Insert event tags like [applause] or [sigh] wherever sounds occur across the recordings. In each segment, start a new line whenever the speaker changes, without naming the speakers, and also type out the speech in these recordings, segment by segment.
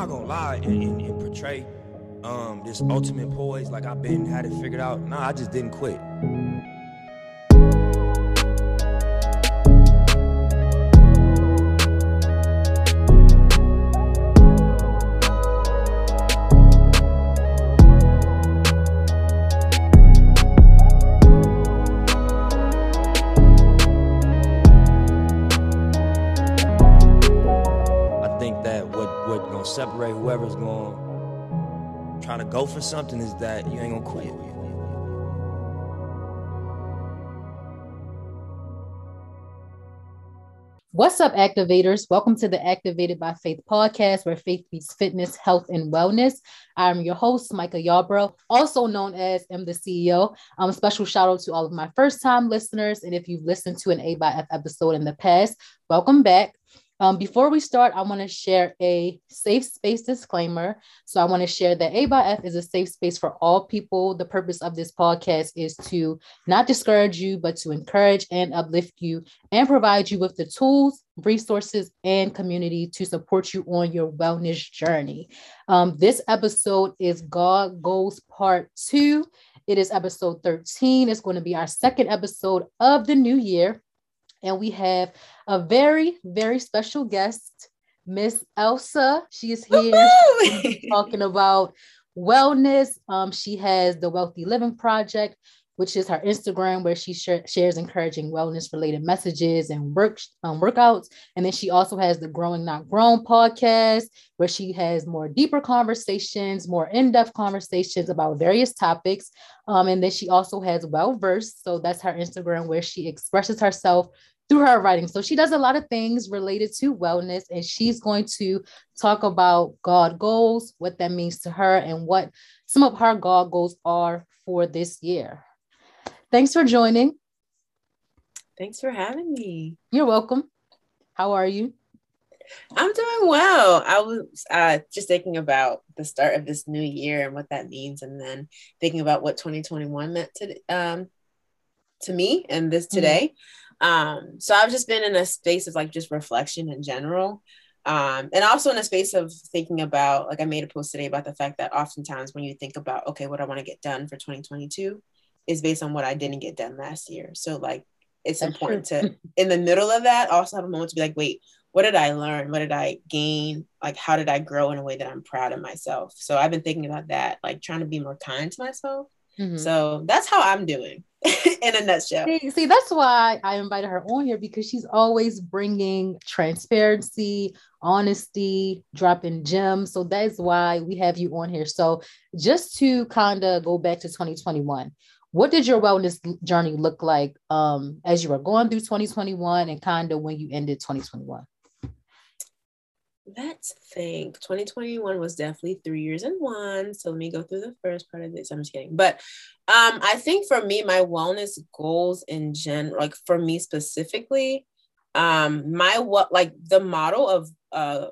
not gonna lie and, and, and portray um, this ultimate poise like I've been had it figured out. Nah, I just didn't quit. For something is that you ain't gonna quit.
What's up, activators? Welcome to the Activated by Faith podcast, where faith meets fitness, health, and wellness. I'm your host, Micah Yarbrough, also known as I'm the CEO. Um, special shout out to all of my first time listeners. And if you've listened to an A by F episode in the past, welcome back. Um, before we start, I want to share a safe space disclaimer. So, I want to share that A by F is a safe space for all people. The purpose of this podcast is to not discourage you, but to encourage and uplift you and provide you with the tools, resources, and community to support you on your wellness journey. Um, this episode is God Goals Part Two. It is episode 13. It's going to be our second episode of the new year. And we have a very, very special guest, Miss Elsa. She is here talking about wellness. Um, she has the Wealthy Living Project, which is her Instagram, where she sh- shares encouraging wellness related messages and work um, workouts. And then she also has the Growing Not Grown podcast, where she has more deeper conversations, more in depth conversations about various topics. Um, and then she also has Well Versed. So that's her Instagram, where she expresses herself through her writing. So she does a lot of things related to wellness, and she's going to talk about God goals, what that means to her, and what some of her God goals are for this year. Thanks for joining.
Thanks for having me.
You're welcome. How are you?
I'm doing well. I was uh, just thinking about the start of this new year and what that means, and then thinking about what 2021 meant to um, to me and this today. Mm-hmm. Um, so I've just been in a space of like just reflection in general. Um, and also in a space of thinking about, like I made a post today about the fact that oftentimes when you think about, okay, what I want to get done for 2022 is based on what I didn't get done last year. So like it's That's important true. to in the middle of that also have a moment to be like, wait, what did I learn? What did I gain? Like how did I grow in a way that I'm proud of myself? So I've been thinking about that, like trying to be more kind to myself. Mm-hmm. So that's how I'm doing. [laughs] in a nutshell.
See, see, that's why I invited her on here because she's always bringing transparency, honesty, dropping gems. So that's why we have you on here. So just to kind of go back to 2021, what did your wellness journey look like um, as you were going through 2021 and kind of when you ended 2021?
Let's think. 2021 was definitely three years in one. So let me go through the first part of this. I'm just kidding. But um, I think for me, my wellness goals in general, like for me specifically, um, my what like the model of uh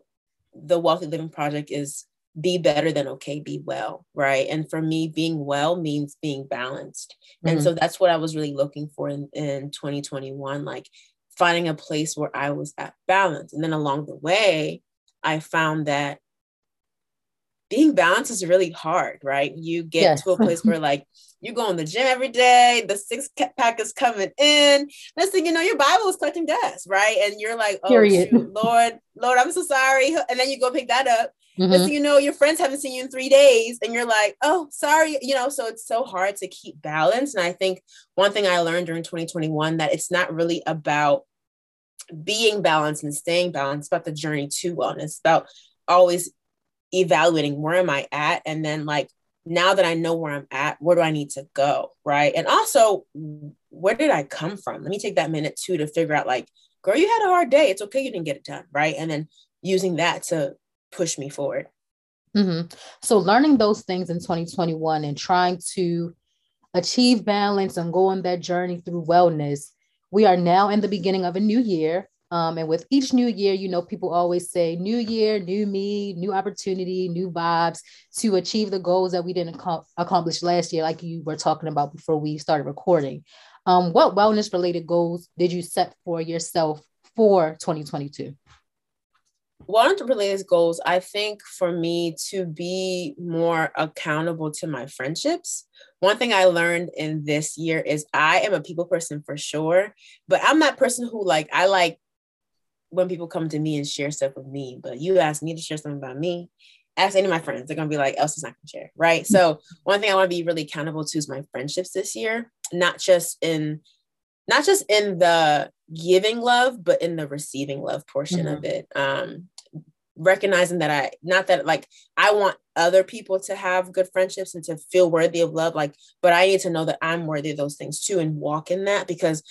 the Wealthy Living Project is be better than okay, be well, right? And for me, being well means being balanced. Mm-hmm. And so that's what I was really looking for in, in 2021, like finding a place where I was at balance. And then along the way, I found that being balanced is really hard, right? You get yes. to a place where like you go in the gym every day, the six pack is coming in. Next thing you know, your Bible is collecting dust, right? And you're like, oh shoot, Lord, Lord, I'm so sorry. And then you go pick that up. Mm-hmm. Next thing you know, your friends haven't seen you in three days, and you're like, oh, sorry, you know. So it's so hard to keep balance. And I think one thing I learned during 2021 that it's not really about being balanced and staying balanced, about the journey to wellness, about always evaluating where am I at, and then like now that I know where I'm at, where do I need to go, right? And also, where did I come from? Let me take that minute too to figure out like, girl, you had a hard day. It's okay, you didn't get it done, right? And then using that to push me forward.
Mm-hmm. So learning those things in 2021 and trying to achieve balance and go on that journey through wellness we are now in the beginning of a new year. Um, and with each new year, you know, people always say, new year, new me, new opportunity, new vibes to achieve the goals that we didn't ac- accomplish last year, like you were talking about before we started recording. Um, what wellness related goals did you set for yourself for 2022?
Wellness related goals, I think for me to be more accountable to my friendships. One thing I learned in this year is I am a people person for sure, but I'm that person who like I like when people come to me and share stuff with me. But you ask me to share something about me, ask any of my friends, they're gonna be like, Elsa's not gonna share, right? So [laughs] one thing I want to be really accountable to is my friendships this year, not just in not just in the giving love, but in the receiving love portion mm-hmm. of it. Um, recognizing that I not that like I want other people to have good friendships and to feel worthy of love, like, but I need to know that I'm worthy of those things too and walk in that because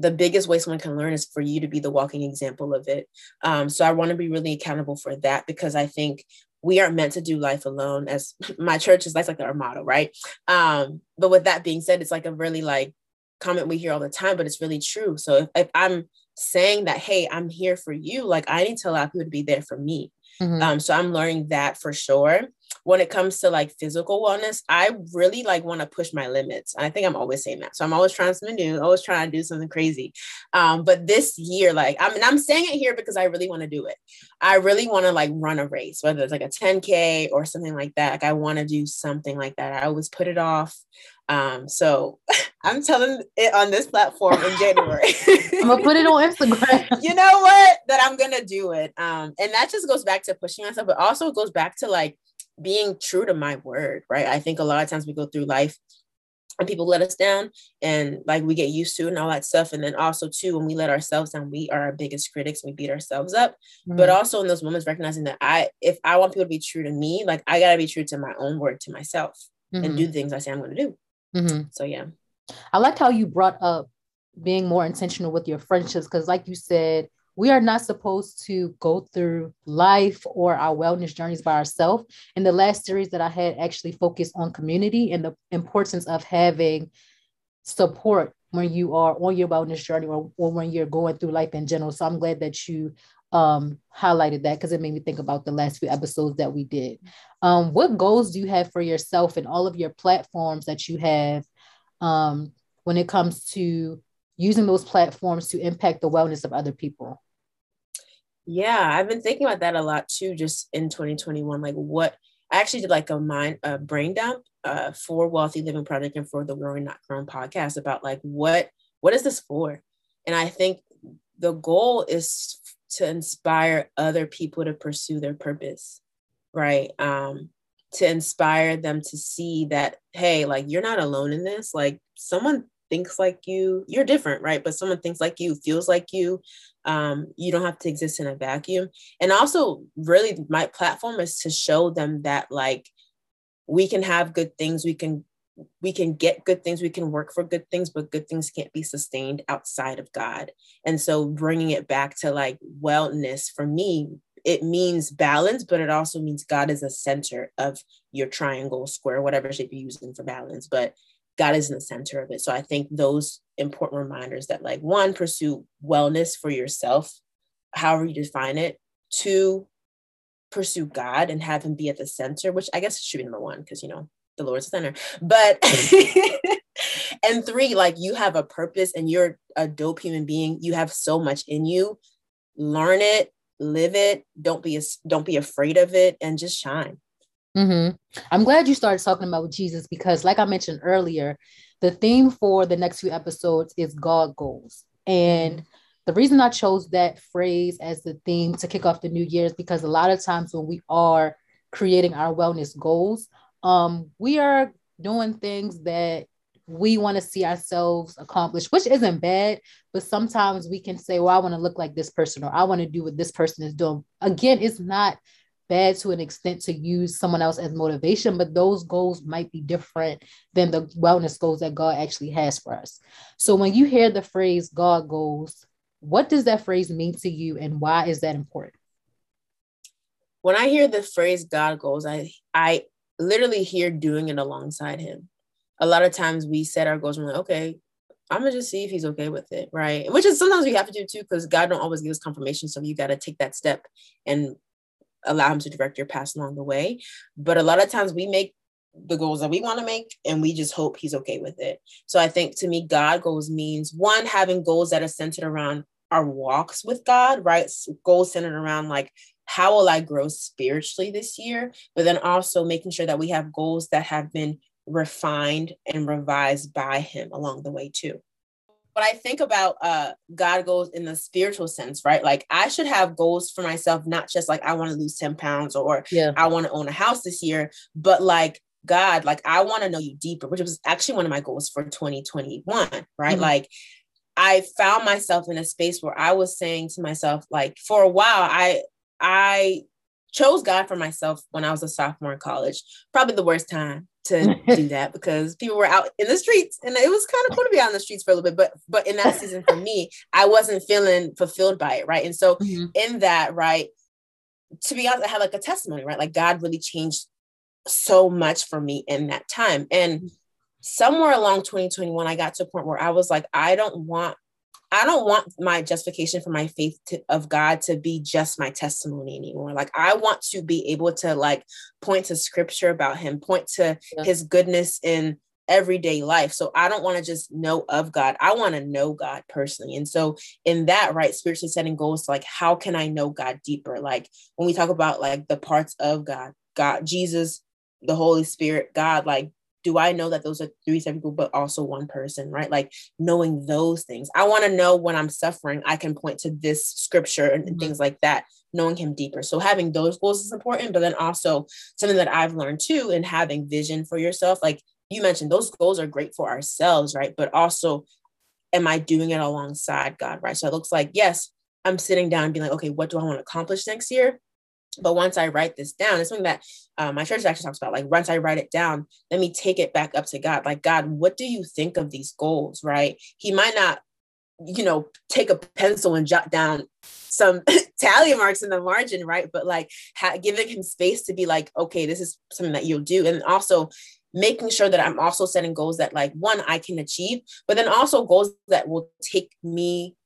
the biggest way someone can learn is for you to be the walking example of it. Um, so I want to be really accountable for that because I think we aren't meant to do life alone as [laughs] my church is that's like our motto right um but with that being said it's like a really like comment we hear all the time but it's really true so if, if i'm saying that hey i'm here for you like i need to allow people to be there for me mm-hmm. um so i'm learning that for sure when it comes to like physical wellness, I really like want to push my limits. And I think I'm always saying that. So I'm always trying something new, always trying to do something crazy. Um, but this year, like I mean, I'm saying it here because I really want to do it. I really want to like run a race, whether it's like a 10K or something like that. Like I want to do something like that. I always put it off. Um, so [laughs] I'm telling it on this platform in January. [laughs]
I'm gonna put it on Instagram. [laughs]
you know what? That I'm gonna do it. Um, and that just goes back to pushing myself, but also goes back to like being true to my word, right? I think a lot of times we go through life and people let us down and like we get used to and all that stuff. And then also too, when we let ourselves down, we are our biggest critics. We beat ourselves up. Mm-hmm. But also in those moments, recognizing that I, if I want people to be true to me, like I gotta be true to my own word to myself mm-hmm. and do the things I say I'm gonna do. Mm-hmm. So yeah.
I liked how you brought up being more intentional with your friendships because like you said we are not supposed to go through life or our wellness journeys by ourselves. And the last series that I had actually focused on community and the importance of having support when you are on your wellness journey or, or when you're going through life in general. So I'm glad that you um, highlighted that because it made me think about the last few episodes that we did. Um, what goals do you have for yourself and all of your platforms that you have um, when it comes to using those platforms to impact the wellness of other people?
Yeah, I've been thinking about that a lot too, just in 2021. Like, what I actually did like a mind a brain dump uh, for Wealthy Living Project and for the Growing Not Grown podcast about like what what is this for? And I think the goal is to inspire other people to pursue their purpose, right? Um, to inspire them to see that hey, like you're not alone in this. Like someone thinks like you you're different right? But someone thinks like you feels like you um, you don't have to exist in a vacuum. And also really my platform is to show them that like we can have good things we can we can get good things we can work for good things but good things can't be sustained outside of god. And so bringing it back to like wellness for me it means balance but it also means god is a center of your triangle square whatever shape you're using for balance. But God is in the center of it. So I think those important reminders that like one, pursue wellness for yourself, however you define it. Two, pursue God and have him be at the center, which I guess should be number one, because you know, the Lord's center. But [laughs] and three, like you have a purpose and you're a dope human being. You have so much in you. Learn it, live it. Don't be don't be afraid of it, and just shine.
Mm-hmm. I'm glad you started talking about Jesus because, like I mentioned earlier, the theme for the next few episodes is God goals. And the reason I chose that phrase as the theme to kick off the new year is because a lot of times when we are creating our wellness goals, um, we are doing things that we want to see ourselves accomplish, which isn't bad, but sometimes we can say, Well, I want to look like this person, or I want to do what this person is doing. Again, it's not bad to an extent to use someone else as motivation, but those goals might be different than the wellness goals that God actually has for us. So when you hear the phrase God goals, what does that phrase mean to you and why is that important?
When I hear the phrase God goals, I I literally hear doing it alongside him. A lot of times we set our goals and we're like, okay, I'm gonna just see if he's okay with it, right? Which is sometimes we have to do too, because God don't always give us confirmation. So you got to take that step and allow him to direct your path along the way. But a lot of times we make the goals that we want to make and we just hope he's okay with it. So I think to me, God goals means one, having goals that are centered around our walks with God, right? Goals centered around like how will I grow spiritually this year? But then also making sure that we have goals that have been refined and revised by Him along the way, too. But I think about uh, God goals in the spiritual sense, right? Like I should have goals for myself, not just like I want to lose 10 pounds or yeah. I want to own a house this year, but like God, like I want to know you deeper, which was actually one of my goals for 2021, right? Mm-hmm. Like I found myself in a space where I was saying to myself, like for a while, I I chose God for myself when I was a sophomore in college. Probably the worst time to [laughs] do that because people were out in the streets and it was kind of cool to be out in the streets for a little bit but but in that season for me I wasn't feeling fulfilled by it right and so mm-hmm. in that right to be honest I had like a testimony right like God really changed so much for me in that time and mm-hmm. somewhere along 2021 I got to a point where I was like I don't want I don't want my justification for my faith to, of God to be just my testimony anymore. Like I want to be able to like point to scripture about him, point to yeah. his goodness in everyday life. So I don't want to just know of God. I want to know God personally. And so in that, right, spiritually setting goals like how can I know God deeper? Like when we talk about like the parts of God, God, Jesus, the Holy Spirit, God, like do I know that those are three separate people, but also one person, right? Like knowing those things. I want to know when I'm suffering, I can point to this scripture and, mm-hmm. things like that, knowing him deeper. So having those goals is important, but then also something that I've learned too in having vision for yourself. Like you mentioned, those goals are great for ourselves, right? But also, am I doing it alongside God, right? So it looks like, yes, I'm sitting down and being like, okay, what do I want to accomplish next year? But once I write this down, it's something that um, my church actually talks about. Like, once I write it down, let me take it back up to God. Like, God, what do you think of these goals? Right? He might not, you know, take a pencil and jot down some [laughs] tally marks in the margin, right? But like ha- giving him space to be like, okay, this is something that you'll do, and also making sure that I'm also setting goals that like one I can achieve, but then also goals that will take me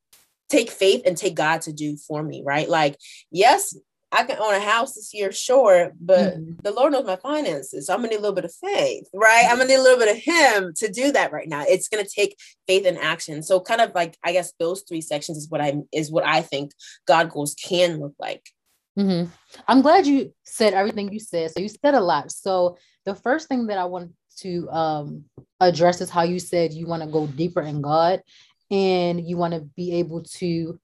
take faith and take God to do for me, right? Like, yes, I can own a house this year, sure, but mm-hmm. the Lord knows my finances. So I'm gonna need a little bit of faith, right? I'm gonna need a little bit of Him to do that right now. It's gonna take faith and action. So kind of like I guess those three sections is what I is what I think God goals can look like.
Mm-hmm. I'm glad you said everything you said. So you said a lot. So the first thing that I want to um, address is how you said you want to go deeper in God and you want to be able to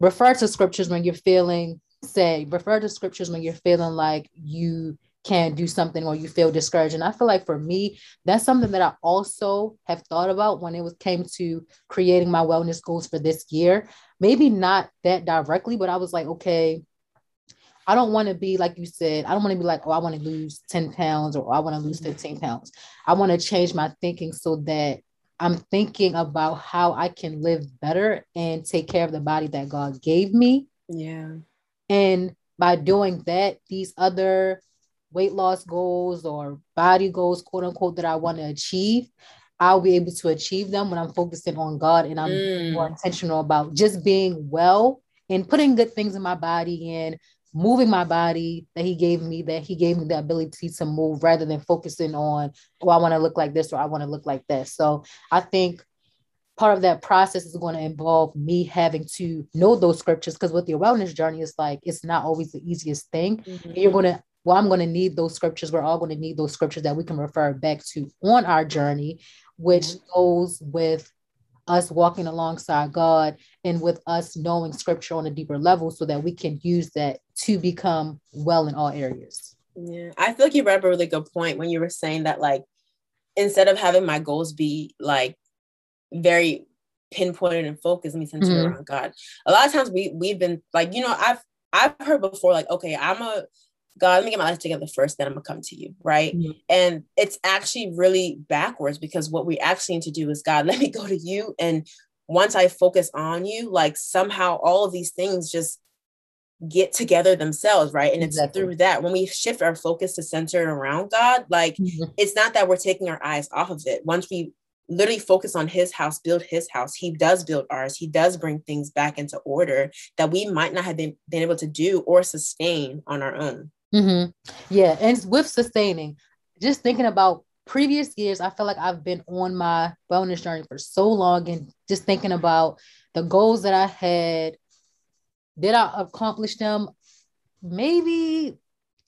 refer to scriptures when you're feeling say refer to scriptures when you're feeling like you can't do something or you feel discouraged. And I feel like for me, that's something that I also have thought about when it was came to creating my wellness goals for this year. Maybe not that directly, but I was like, okay, I don't want to be like you said, I don't want to be like, oh, I want to lose 10 pounds or I want to lose mm-hmm. 15 pounds. I want to change my thinking so that I'm thinking about how I can live better and take care of the body that God gave me.
Yeah.
And by doing that, these other weight loss goals or body goals, quote unquote, that I want to achieve, I'll be able to achieve them when I'm focusing on God and I'm mm. more intentional about just being well and putting good things in my body and moving my body that he gave me, that he gave me the ability to move rather than focusing on, oh, I want to look like this or I want to look like that. So I think part of that process is going to involve me having to know those scriptures because with your wellness journey, it's like it's not always the easiest thing. Mm-hmm. You're going to well, I'm going to need those scriptures. We're all going to need those scriptures that we can refer back to on our journey, which mm-hmm. goes with us walking alongside God and with us knowing scripture on a deeper level so that we can use that to become well in all areas.
Yeah, I feel like you brought up a really good point when you were saying that, like, instead of having my goals be like very pinpointed and focused, me centered mm-hmm. around God. A lot of times we we've been like, you know, I've I've heard before, like, okay, I'm a God, let me get my life together first, then I'm gonna come to you, right? Mm-hmm. And it's actually really backwards because what we actually need to do is God, [laughs] let me go to you. And once I focus on you, like somehow all of these things just get together themselves, right? And exactly. it's through that when we shift our focus to center around God, like mm-hmm. it's not that we're taking our eyes off of it. Once we literally focus on his house, build his house. He does build ours. He does bring things back into order that we might not have been, been able to do or sustain on our own.
Mm-hmm. Yeah. And with sustaining, just thinking about previous years, I feel like I've been on my wellness journey for so long and just thinking about the goals that I had. Did I accomplish them? maybe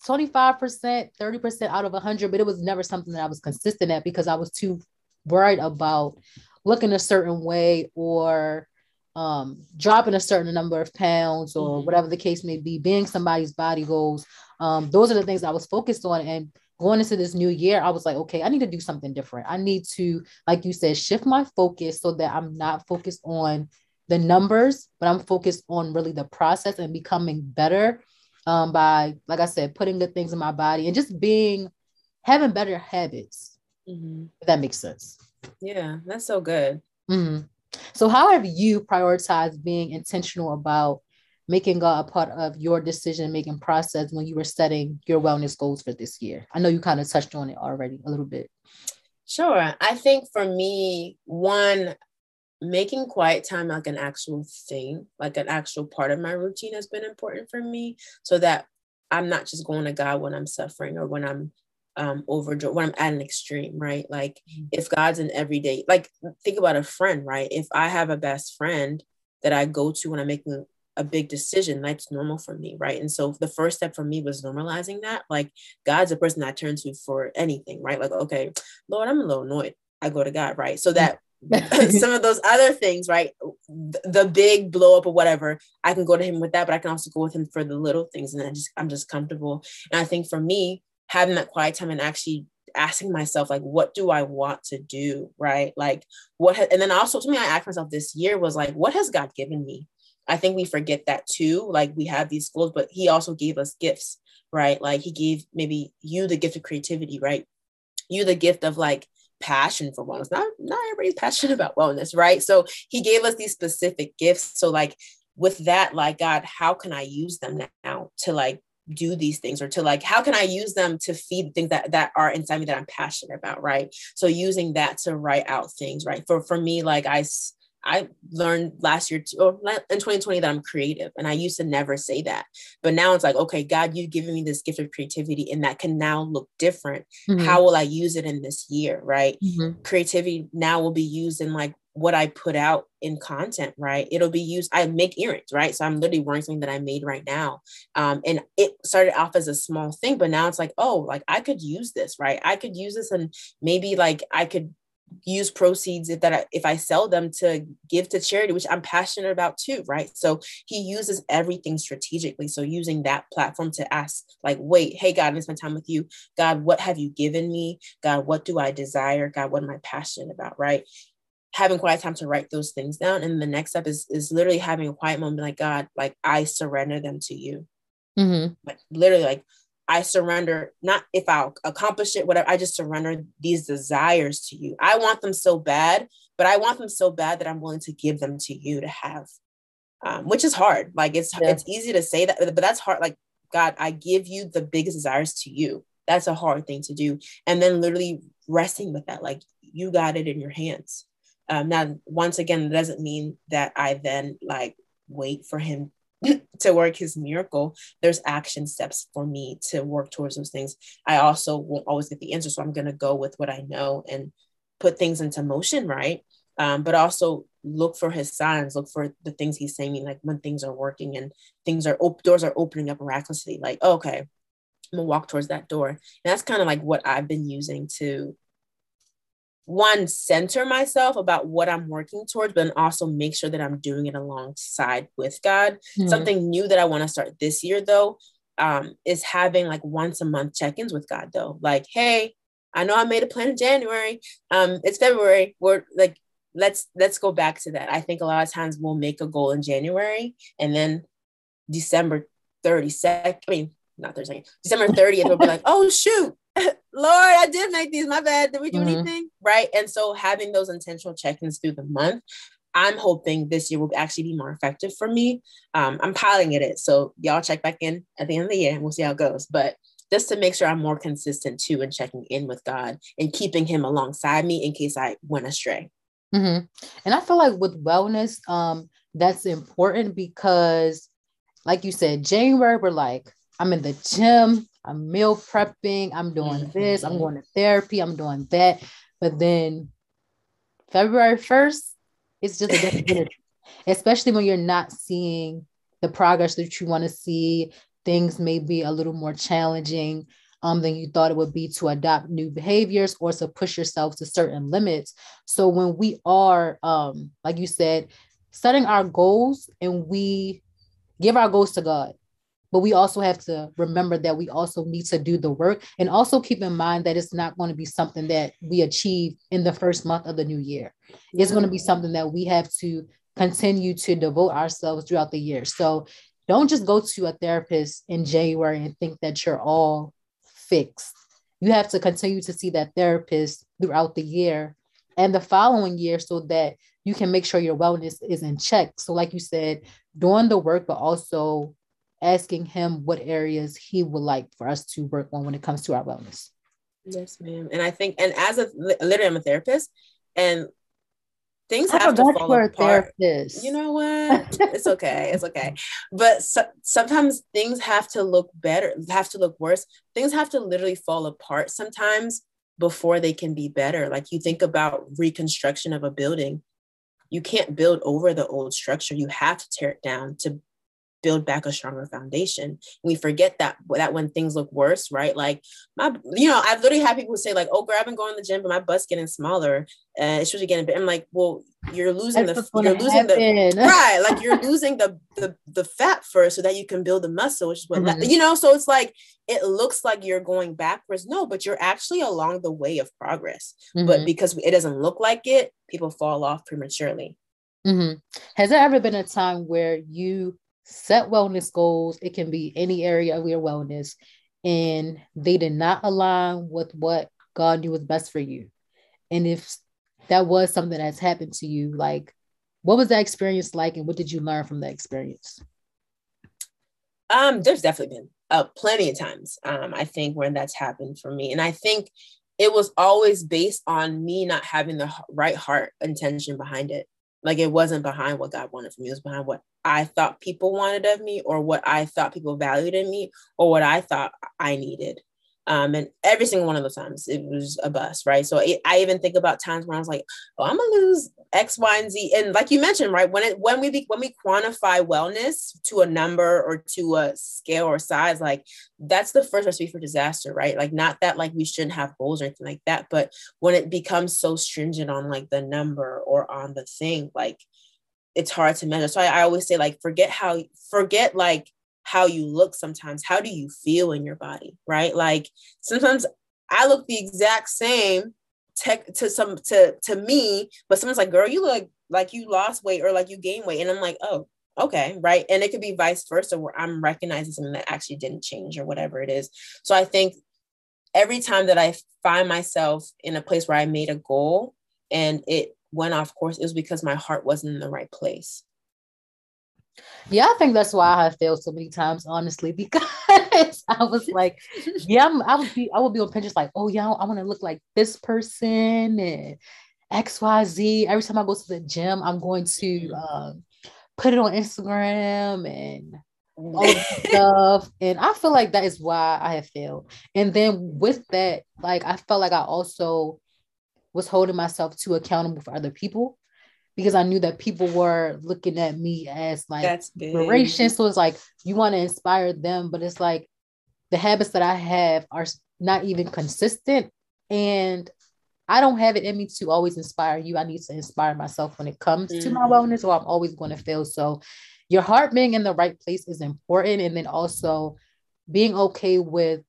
25%, 30% out of 100, but it was never something that I was consistent at because I was too worried about looking a certain way or um, dropping a certain number of pounds or mm-hmm. whatever the case may be, being somebody's body goals. Um, those are the things I was focused on. And going into this new year, I was like, okay, I need to do something different. I need to, like you said, shift my focus so that I'm not focused on the numbers, but I'm focused on really the process and becoming better um, by, like I said, putting good things in my body and just being, having better habits. Mm-hmm. If that makes sense.
Yeah, that's so good.
Mm-hmm. So, how have you prioritized being intentional about making God a part of your decision making process when you were setting your wellness goals for this year? I know you kind of touched on it already a little bit.
Sure. I think for me, one, making quiet time like an actual thing, like an actual part of my routine has been important for me so that I'm not just going to God when I'm suffering or when I'm um overjoyed when I'm at an extreme, right? Like mm-hmm. if God's an everyday, like think about a friend, right? If I have a best friend that I go to when I'm making a big decision, that's normal for me, right? And so the first step for me was normalizing that. Like God's a person I turn to for anything, right? Like, okay, Lord, I'm a little annoyed. I go to God, right? So that [laughs] some of those other things, right? The big blow up or whatever, I can go to him with that, but I can also go with him for the little things. And I just I'm just comfortable. And I think for me, having that quiet time and actually asking myself like what do i want to do right? Like what ha- and then also to me i asked myself this year was like what has god given me? I think we forget that too like we have these goals but he also gave us gifts right? Like he gave maybe you the gift of creativity right? You the gift of like passion for wellness. Not not everybody's passionate about wellness right? So he gave us these specific gifts. So like with that like god how can i use them now to like do these things or to like how can i use them to feed things that that are inside me that i'm passionate about right so using that to write out things right for for me like i I learned last year or in 2020 that I'm creative. And I used to never say that. But now it's like, okay, God, you've given me this gift of creativity and that can now look different. Mm-hmm. How will I use it in this year? Right. Mm-hmm. Creativity now will be used in like what I put out in content, right? It'll be used. I make earrings, right? So I'm literally wearing something that I made right now. Um, and it started off as a small thing, but now it's like, oh, like I could use this, right? I could use this and maybe like I could use proceeds if that I, if I sell them to give to charity, which I'm passionate about too, right? So he uses everything strategically. So using that platform to ask, like, wait, hey God, I'm spend time with you. God, what have you given me? God, what do I desire? God, what am I passionate about? Right having quiet time to write those things down. And the next step is is literally having a quiet moment like God, like I surrender them to you. Mm-hmm. Like literally like I surrender, not if I'll accomplish it, whatever. I just surrender these desires to you. I want them so bad, but I want them so bad that I'm willing to give them to you to have, um, which is hard. Like it's yeah. it's easy to say that, but that's hard. Like God, I give you the biggest desires to you. That's a hard thing to do, and then literally resting with that, like you got it in your hands. Um, now, once again, it doesn't mean that I then like wait for him [laughs] to work his miracle. There's action steps for me to work towards those things. I also won't always get the answer, so I'm going to go with what I know and put things into motion, right? Um, but also look for his signs, look for the things he's saying, like when things are working and things are op- doors are opening up miraculously. Like, oh, okay, I'm gonna walk towards that door. And that's kind of like what I've been using to one center myself about what i'm working towards but also make sure that i'm doing it alongside with god. Mm-hmm. something new that i want to start this year though um, is having like once a month check-ins with god though. Like hey i know i made a plan in january. Um, it's february. We're like let's let's go back to that. I think a lot of times we'll make a goal in january and then december 32nd i mean not 32nd december 30th we'll be like [laughs] oh shoot Lord, I did make these. My bad. Did we do mm-hmm. anything? Right. And so having those intentional check-ins through the month, I'm hoping this year will actually be more effective for me. Um, I'm piling it in. So y'all check back in at the end of the year and we'll see how it goes. But just to make sure I'm more consistent too in checking in with God and keeping him alongside me in case I went astray.
Mm-hmm. And I feel like with wellness, um, that's important because, like you said, January, we're like, I'm in the gym, I'm meal prepping, I'm doing mm-hmm. this, I'm going to therapy, I'm doing that. But then February 1st, it's just a different [laughs] energy, especially when you're not seeing the progress that you want to see, things may be a little more challenging um, than you thought it would be to adopt new behaviors or to push yourself to certain limits. So when we are, um, like you said, setting our goals and we give our goals to God, but we also have to remember that we also need to do the work and also keep in mind that it's not going to be something that we achieve in the first month of the new year. It's going to be something that we have to continue to devote ourselves throughout the year. So don't just go to a therapist in January and think that you're all fixed. You have to continue to see that therapist throughout the year and the following year so that you can make sure your wellness is in check. So, like you said, doing the work, but also asking him what areas he would like for us to work on when it comes to our wellness.
Yes, ma'am. And I think, and as a literally, I'm a therapist, and things have to fall apart. Therapist. You know what? it's okay. It's okay. But so, sometimes things have to look better, have to look worse. Things have to literally fall apart sometimes before they can be better. Like you think about reconstruction of a building. You can't build over the old structure. You have to tear it down to build back a stronger foundation. We forget that that when things look worse, right? Like my, you know, I've literally had people say like, "Oh, girl, I've been going to the gym, but my butt's getting smaller, and it's really getting." Big. I'm like, well, you're losing That's the, you're losing the [laughs] right, like you're losing the the the fat first, so that you can build the muscle, which is what mm-hmm. you know. So it's like it looks like you're going backwards. No, but you're actually along the way of progress. Mm-hmm. But because it doesn't look like it, people fall off prematurely.
Mm-hmm. Has there ever been a time where you set wellness goals. It can be any area of your wellness, and they did not align with what God knew was best for you. And if that was something that's happened to you, like what was that experience like, and what did you learn from that experience?
Um, there's definitely been uh, plenty of times. Um, I think when that's happened for me, and I think it was always based on me not having the right heart intention behind it. Like it wasn't behind what God wanted from me; it was behind what I thought people wanted of me or what I thought people valued in me or what I thought I needed. Um, and every single one of those times it was a bust, right? So it, I even think about times when I was like, "Oh, I'm gonna lose X, Y, and Z." And like you mentioned, right? When it when we be, when we quantify wellness to a number or to a scale or size, like that's the first recipe for disaster, right? Like not that like we shouldn't have goals or anything like that, but when it becomes so stringent on like the number or on the thing, like it's hard to measure. So I, I always say like forget how forget like how you look sometimes. How do you feel in your body? Right. Like sometimes I look the exact same tech to some to to me, but someone's like, girl, you look like you lost weight or like you gained weight. And I'm like, oh, okay, right. And it could be vice versa where I'm recognizing something that actually didn't change or whatever it is. So I think every time that I find myself in a place where I made a goal and it went off course, it was because my heart wasn't in the right place.
Yeah, I think that's why I have failed so many times, honestly, [laughs] because I was like, yeah, I'm, I would be, I would be on Pinterest like, oh yeah, I want to look like this person and X, Y, Z. Every time I go to the gym, I'm going to um, put it on Instagram and all stuff. And I feel like that is why I have failed. And then with that, like I felt like I also was holding myself too accountable for other people because I knew that people were looking at me as like That's inspiration. So it's like you want to inspire them, but it's like the habits that I have are not even consistent. And I don't have it in me to always inspire you. I need to inspire myself when it comes mm-hmm. to my mm-hmm. wellness, or I'm always going to fail. So your heart being in the right place is important. And then also being okay with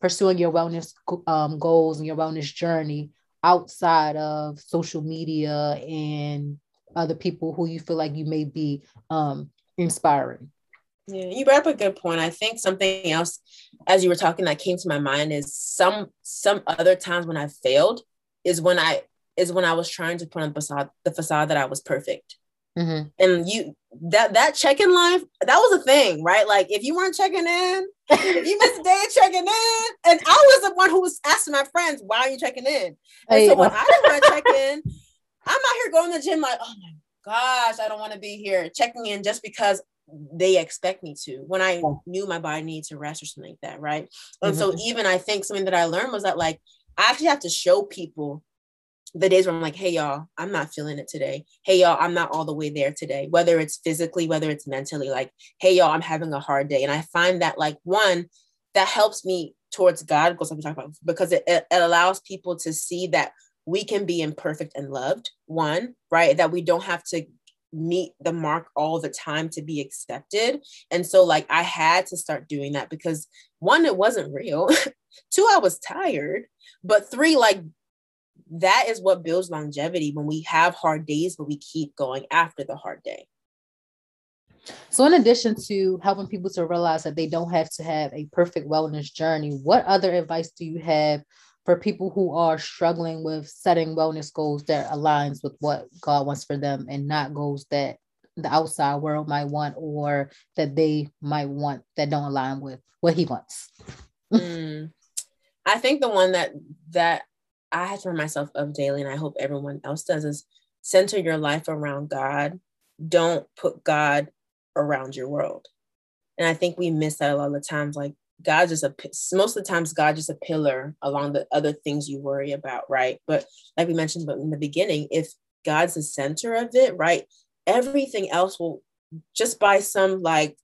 pursuing your wellness um, goals and your wellness journey outside of social media and other people who you feel like you may be um, inspiring.
Yeah, you brought up a good point. I think something else, as you were talking, that came to my mind is some some other times when I failed is when I is when I was trying to put on the facade the facade that I was perfect. Mm-hmm. And you that that check-in line that was a thing, right? Like if you weren't checking in, [laughs] you missed a day of checking in, and I was the one who was asking my friends, "Why are you checking in?" And hey, so when I didn't want to check in, I'm out here going to the gym like, "Oh my gosh, I don't want to be here checking in just because they expect me to when I knew my body needed to rest or something like that, right? And mm-hmm. so even I think something that I learned was that like I actually have to show people the days where I'm like, hey, y'all, I'm not feeling it today. Hey, y'all, I'm not all the way there today, whether it's physically, whether it's mentally, like, hey, y'all, I'm having a hard day. And I find that, like, one, that helps me towards God, because I'm talking about, because it, it allows people to see that we can be imperfect and loved, one, right? That we don't have to meet the mark all the time to be accepted. And so, like, I had to start doing that because one, it wasn't real. [laughs] Two, I was tired. But three, like, that is what builds longevity when we have hard days, but we keep going after the hard day.
So, in addition to helping people to realize that they don't have to have a perfect wellness journey, what other advice do you have for people who are struggling with setting wellness goals that aligns with what God wants for them and not goals that the outside world might want or that they might want that don't align with what He wants?
mm, I think the one that that I have to remind myself of daily, and I hope everyone else does, is center your life around God. Don't put God around your world. And I think we miss that a lot of the times. Like God just a most of the times God just a pillar along the other things you worry about, right? But like we mentioned in the beginning, if God's the center of it, right, everything else will just by some like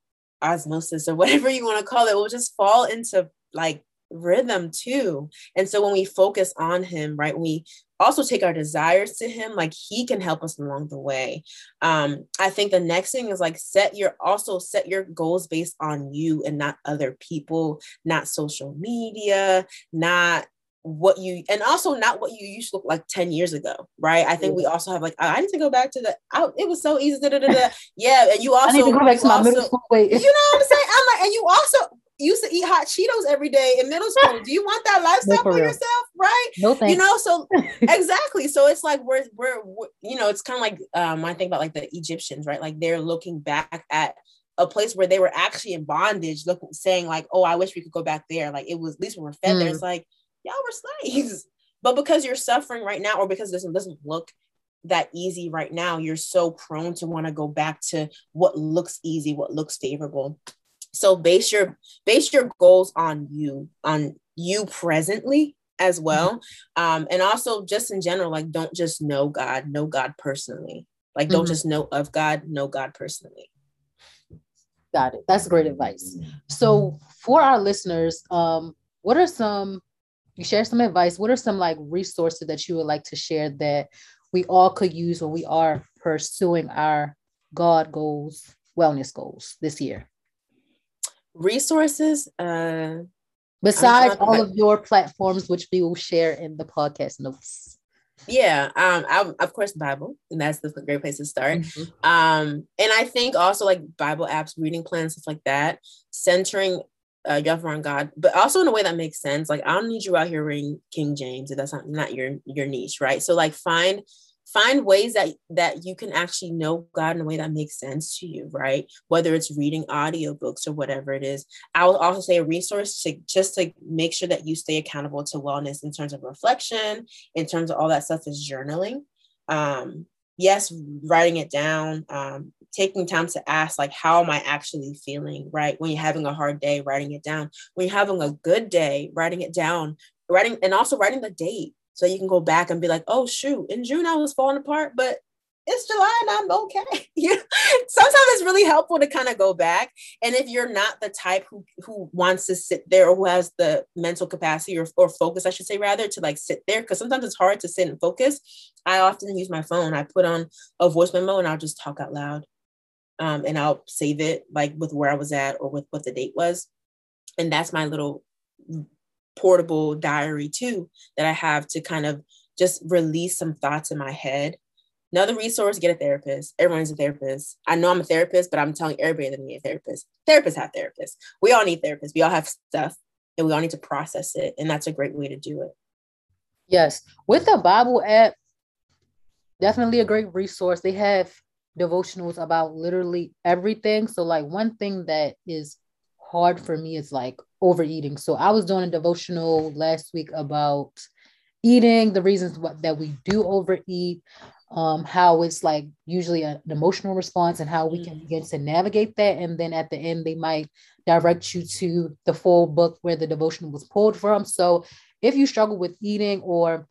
osmosis or whatever you want to call it will just fall into like rhythm too. And so when we focus on him, right, we also take our desires to him, like he can help us along the way. Um, I think the next thing is like set your also set your goals based on you and not other people, not social media, not what you and also not what you used to look like 10 years ago right i think we also have like i need to go back to the out it was so easy da, da, da, [laughs] da. yeah and you also I need to go back to my also, middle school weight. you know what i'm saying i'm like and you also used to eat hot Cheetos every day in middle school. Do you want that lifestyle [laughs] no, for, for yourself? Right?
No thanks.
You know, so [laughs] exactly. So it's like we're, we're, we're you know, it's kind of like um I think about like the Egyptians, right? Like they're looking back at a place where they were actually in bondage, looking saying like, oh, I wish we could go back there. Like it was at least we were fed mm. there. It's like y'all were slaves, [laughs] but because you're suffering right now, or because it doesn't doesn't look that easy right now, you're so prone to want to go back to what looks easy, what looks favorable so base your base your goals on you on you presently as mm-hmm. well. Um and also just in general like don't just know god know god personally. Like don't mm-hmm. just know of god know god personally.
Got it. That's great advice. So for our listeners um what are some you share some advice what are some like resources that you would like to share that we all could use when we are pursuing our god goals wellness goals this year
resources uh
besides all about, of your platforms which we will share in the podcast notes.
Yeah um I, of course bible and that's the great place to start. Mm-hmm. um and i think also like bible apps reading plans stuff like that centering uh your on god but also in a way that makes sense. Like i don't need you out here reading king james if that's not, not your your niche right? So like find find ways that that you can actually know god in a way that makes sense to you right? Whether it's reading audiobooks or whatever it is. I will also say a resource to just to make sure that you stay accountable to wellness in terms of reflection in terms of all that stuff is journaling. Um yes writing it down um taking time to ask like how am i actually feeling right? When you're having a hard day writing it down. When you're having a good day writing it down writing and also writing the date so you can go back and be like, oh shoot, in June I was falling apart, but it's July and I'm okay. [laughs] Sometimes it's really helpful to kind of go back. And if you're not the type who, who wants to sit there or who has the mental capacity or, or focus, I should say rather, to like sit there, because sometimes it's hard to sit and focus. I often use my phone. I put on a voice memo and I'll just talk out loud. Um, and I'll save it like with where I was at or with what the date was. And that's my little portable diary too that I have to kind of just release some thoughts in my head. Another resource, get a therapist. Everyone's a therapist. I know I'm a therapist, but I'm telling everybody that need a therapist. Therapists have therapists. We all need therapists. We all have stuff and we all need to process it. And that's a great way to do it.
Yes. With the Bible app, definitely a great resource. They have devotionals about literally everything. So, like, one thing that is hard for me is like overeating. So I was doing a devotional last week about eating, the reasons what, that we do overeat, um, how it's like usually an emotional response and how we can mm. begin to navigate that. And then at the end, they might direct you to the full book where the devotional was pulled from. So if you struggle with eating or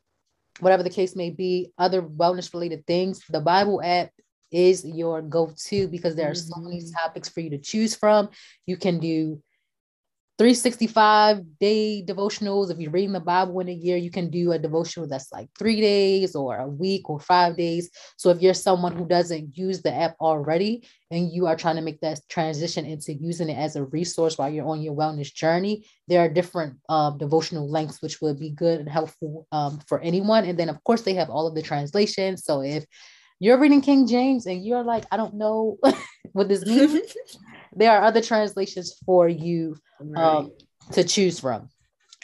whatever the case may be, other wellness related things, the Bible app is your go to because there are so many
Mhm.
topics for you to choose from. You can do 365 day devotionals. If you're reading the Bible in a year, you can do a devotional that's like three days or a week or five days. So if you're someone who doesn't use the app already and you are trying to make that transition into using it as a resource while you're on your wellness journey, there are different um, devotional lengths which would be good and helpful um, for anyone. And then, of course, they have all of the translations. So if you're reading King James and you're like, I don't know [laughs] what this means, [laughs] there are other translations for you um, to choose from.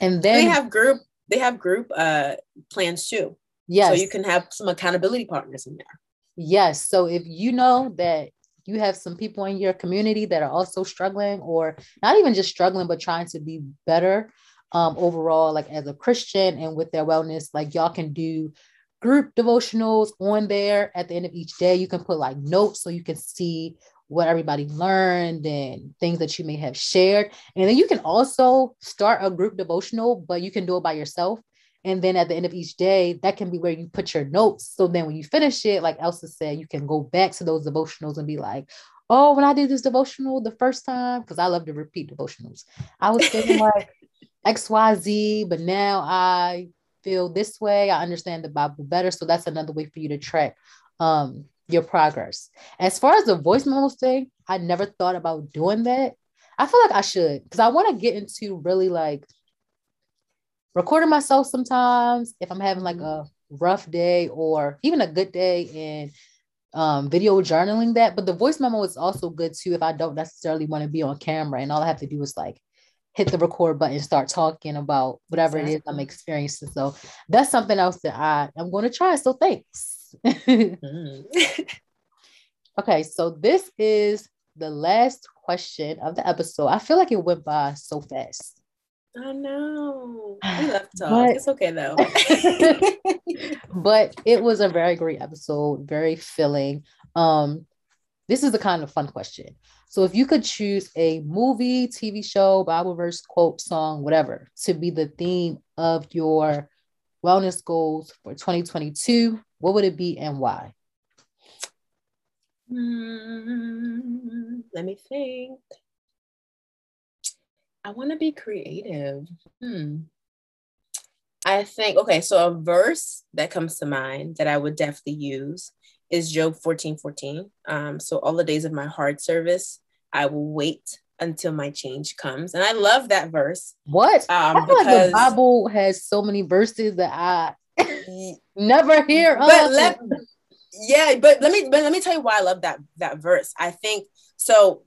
And then they
have group they have group uh plans too.
yes,
So you can have some accountability partners in there.
yes. So if you know that you have some people in your community that are also struggling, or not even just struggling, but trying to be better um, overall, like as a Christian and with their wellness, like y'all can do group devotionals on there at the end of each day. You can put like notes so you can see what everybody learned and things that you may have shared. And then you can also start a group devotional, but you can do it by yourself. And then at the end of each day, that can be where you put your notes. So then when you finish it, like Elsa said, you can go back to those devotionals and be like, oh, when I did this devotional the first time, because I love to repeat devotionals, I was feeling [laughs] like XYZ, but now I feel this way. I understand the Bible better. So that's another way for you to track um, your progress. As far as the voice memo thing, I never thought about doing that. I feel like I should because I want to get into really like recording myself sometimes if I'm having like a rough day or even a good day and um, video journaling that. But the voice memo is also good too if I don't necessarily want to be on camera and all I have to do is like hit the record button and start talking about whatever it is I'm experiencing. So that's something else that I am going to try. So thanks. [laughs]
Mm.
okay, so this is the last question of the episode. I feel like it went by so fast.
I know. We love to talk.
But-
it's okay though. [laughs]
but it was a very great episode, very filling. Um, this is the kind of fun question. So, if you could choose a movie, TV show, Bible verse, quote, song, whatever, to be the theme of your wellness goals for 2022, what would it be and why?
Hmm, let me think. I want to be creative. Hmm. I think, okay, so a verse that comes to mind that I would definitely use is Job 14 14. Um, so all the days of my hard service, I will wait until my change comes. And I love that verse.
What?
Um,
I feel like the Bible has so many verses that I never hear
but
of.
let yeah but let me but let me tell you why i love that that verse. I think so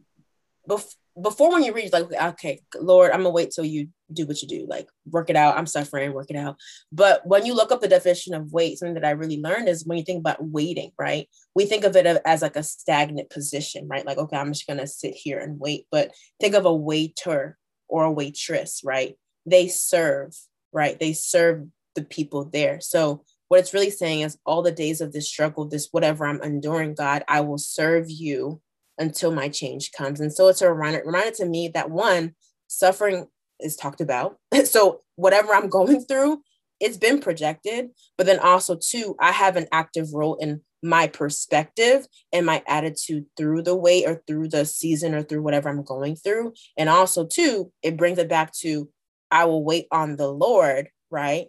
bef- before when you read like okay lord i'm gonna wait till you do what you do like work it out. I'm suffering work it out. But when you look up the definition of wait something that i really learned is when you think about waiting right? We think of it as like a stagnant position right? Like okay i'm just gonna sit here and wait. But think of a waiter or a waitress right? They serve right? They serve the people there so what it's really saying is all the days of this struggle, this whatever I'm enduring, God, I will serve you until my change comes. And so it's a reminder, reminder to me that one, suffering is talked about. [laughs] so whatever I'm going through, it's been projected. But then also, two, I have an active role in my perspective and my attitude through the way or through the season or through whatever I'm going through. And also, two, it brings it back to I will wait on the Lord, right?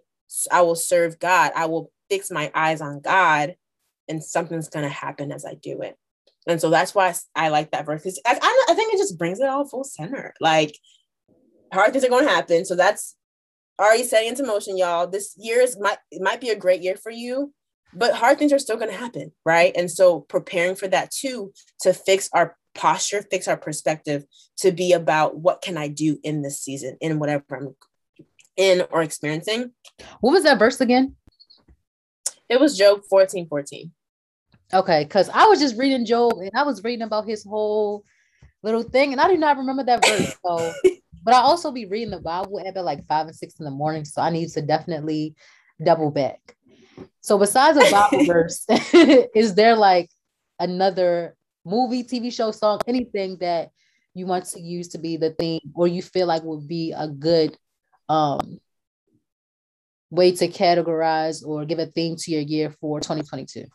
I will serve God. I will fix my eyes on God, and something's going to happen as I do it. And so that's why I like that verse. I, I, I think it just brings it all full center. Like, hard things are going to happen. So that's already setting into motion, y'all. This year is might might be a great year for you, but hard things are still going to happen, right? And so preparing for that too to fix our posture, fix our perspective, to be about what can I do in this season, in whatever I'm in or experiencing.
What was that verse again?
It was Job 14 14.
Okay, because I was just reading Job and I was reading about his whole little thing, and I do not remember that verse. [laughs] So, but I also be reading the Bible at like five and six in the morning, so I need to definitely double back. So, besides a Bible [laughs] verse, [laughs] is there like another movie, TV show, song, anything that you want to use to be the theme, or you feel like would be a good um way to categorize or give a theme to your year for 2022?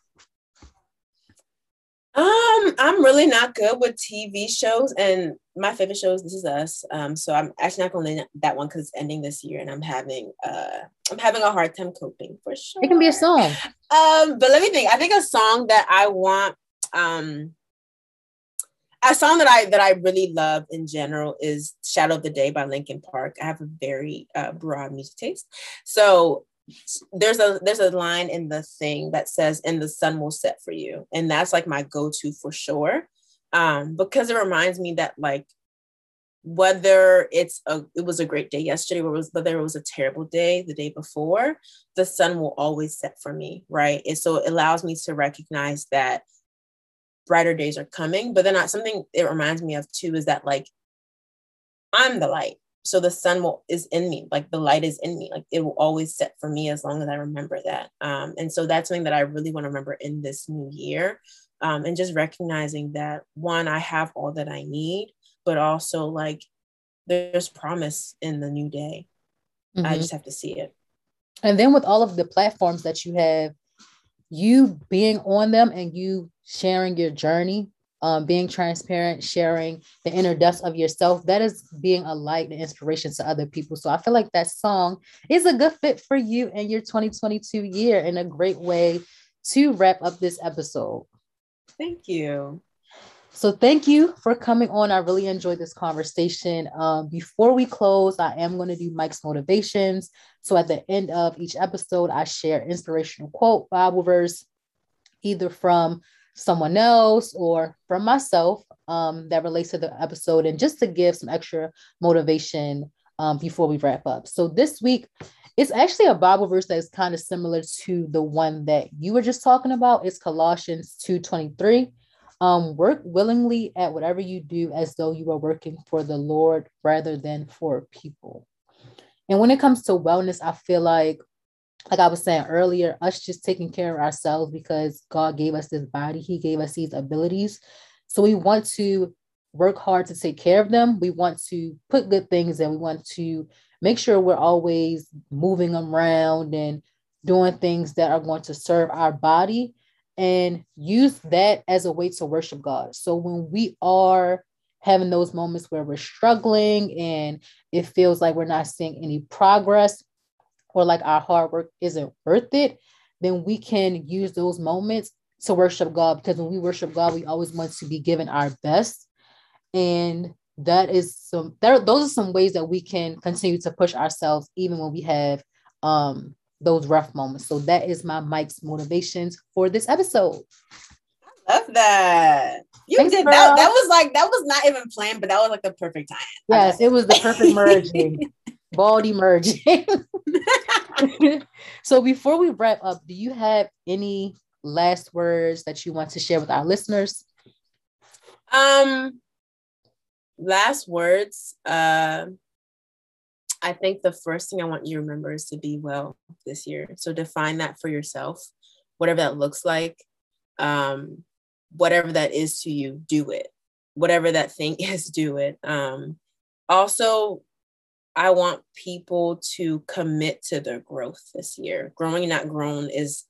Um, I'm really not good with TV shows, and my favorite show is This Is Us. Um, so I'm actually not going to that one because it's ending this year, and I'm having uh, I'm having a hard time coping for sure.
It can be a song.
Um, but let me think. I think a song that I want, um, a song that I that I really love in general is "Shadow of the Day" by Linkin Park. I have a very uh, broad music taste, so there's a there's a line in the thing that says and the sun will set for you. And that's like my go-to for sure. Um because it reminds me that like whether it's a it was a great day yesterday or was whether it was a terrible day the day before the sun will always set for me right? And so it allows me to recognize that brighter days are coming but then something it reminds me of too is that like i'm the light so the sun will is in me like the light is in me like it will always set for me as long as i remember that um, and so that's something that i really want to remember in this new year um, and just recognizing that one i have all that i need but also like there's promise in the new day mm-hmm. i just have to see it
and then with all of the platforms that you have you being on them and you sharing your journey um, being transparent, sharing the inner depths of yourself, that is being a light and inspiration to other people. So I feel like that song is a good fit for you and your 2022 year and a great way to wrap up this episode.
Thank you.
So thank you for coming on. I really enjoyed this conversation. Um, before we close, I am going to do Mike's motivations. So at the end of each episode, I share inspirational quote, Bible verse, either from someone else or from myself um, that relates to the episode and just to give some extra motivation um, before we wrap up. So this week, it's actually a Bible verse that is kind of similar to the one that you were just talking about. It's Colossians 2.23. Um, work willingly at whatever you do as though you are working for the Lord rather than for people. And when it comes to wellness, I feel like like I was saying earlier, us just taking care of ourselves because God gave us this body, He gave us these abilities. So we want to work hard to take care of them. We want to put good things and we want to make sure we're always moving around and doing things that are going to serve our body and use that as a way to worship God. So when we are having those moments where we're struggling and it feels like we're not seeing any progress, or like our hard work isn't worth it, then we can use those moments to worship God because when we worship God, we always want to be given our best. And that is some there those are some ways that we can continue to push ourselves even when we have um those rough moments. So that is my Mike's motivations for this episode.
I love that. You Thanks, did that. That was like that was not even planned, but that was like the perfect time.
Yes, it was the perfect [laughs] merging. Bald emerging. [laughs] so before we wrap up, do you have any last words that you want to share with our listeners?
Um last words. Uh I think the first thing I want you to remember is to be well this year. So define that for yourself, whatever that looks like. Um, whatever that is to you, do it. Whatever that thing [laughs] is, do it. Um, also I want people to commit to their growth this year. Growing, not grown, is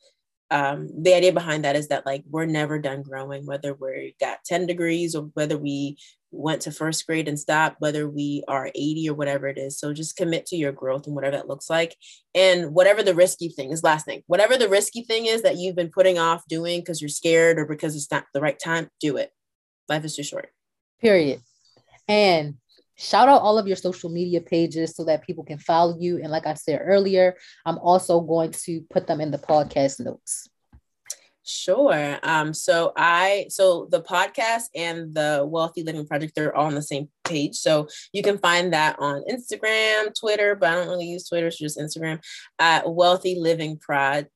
um, the idea behind that is that like we're never done growing, whether we got 10 degrees or whether we went to first grade and stopped, whether we are 80 or whatever it is. So just commit to your growth and whatever that looks like. And whatever the risky thing is, last thing, whatever the risky thing is that you've been putting off doing because you're scared or because it's not the right time, do it. Life is too short.
Period. And shout out all of your social media pages so that people can follow you. And like I said earlier, I'm also going to put them in the podcast notes.
Sure. Um, so I so the podcast and the Wellthy Living Project they're all on the same page. So you can find that on Instagram, Twitter, but I don't really use Twitter, so just Instagram at Wellthy Living Project.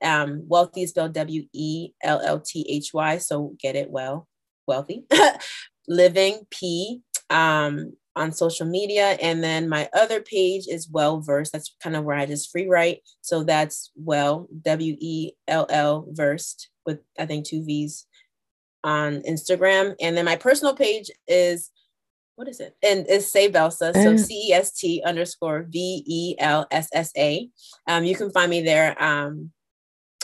Um, wealthy is spelled W E L L T H Y. So get it well, wealthy. [laughs] living P um, on social media. And then my other page is Well Versed. That's kind of where I just free write. So that's Well, W E L L Versed with I think two V's on Instagram. And then my personal page is what is it? And it's Say Velsa. So C E S T underscore V E L S S A. Um, you can find me there. Um,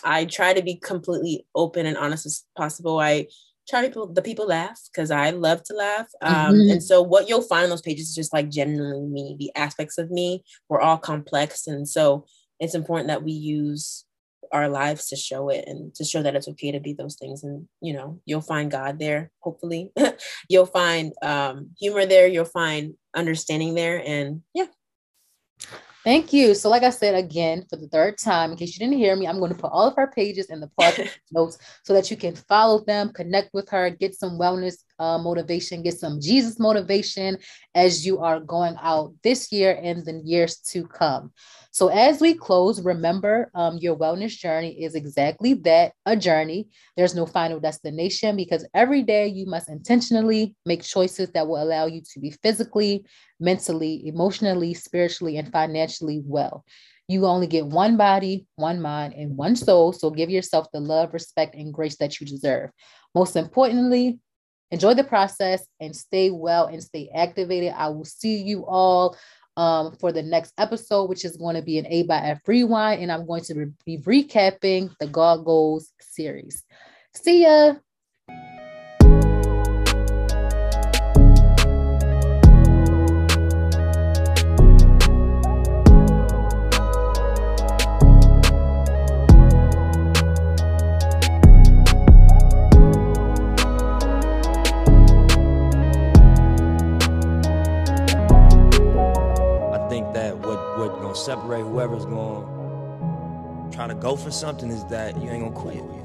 I try to be completely open and honest as possible. I try people the people laugh because I love to laugh. Um, mm-hmm. and so what you'll find on those pages is just like genuinely me, the aspects of me. We're all complex. And so it's important that we use our lives to show it and to show that it's okay to be those things and you know you'll find god there hopefully [laughs] you'll find um, humor there you'll find understanding there and yeah
Thank you. So, like I said again for the third time, in case you didn't hear me, I'm going to put all of her pages in the podcast [laughs] notes so that you can follow them, connect with her, get some wellness uh, motivation, get some Jesus motivation as you are going out this year and the years to come. So, as we close, remember um, your wellness journey is exactly that a journey. There's no final destination because every day you must intentionally make choices that will allow you to be physically, mentally, emotionally, spiritually, and financially well. You only get one body, one mind, and one soul. So, give yourself the love, respect, and grace that you deserve. Most importantly, enjoy the process and stay well and stay activated. I will see you all um, for the next episode, which is going to be an A by F rewind. And I'm going to be recapping the God Goals series. See ya.
Separate whoever's going trying to go for something is that you ain't gonna quit.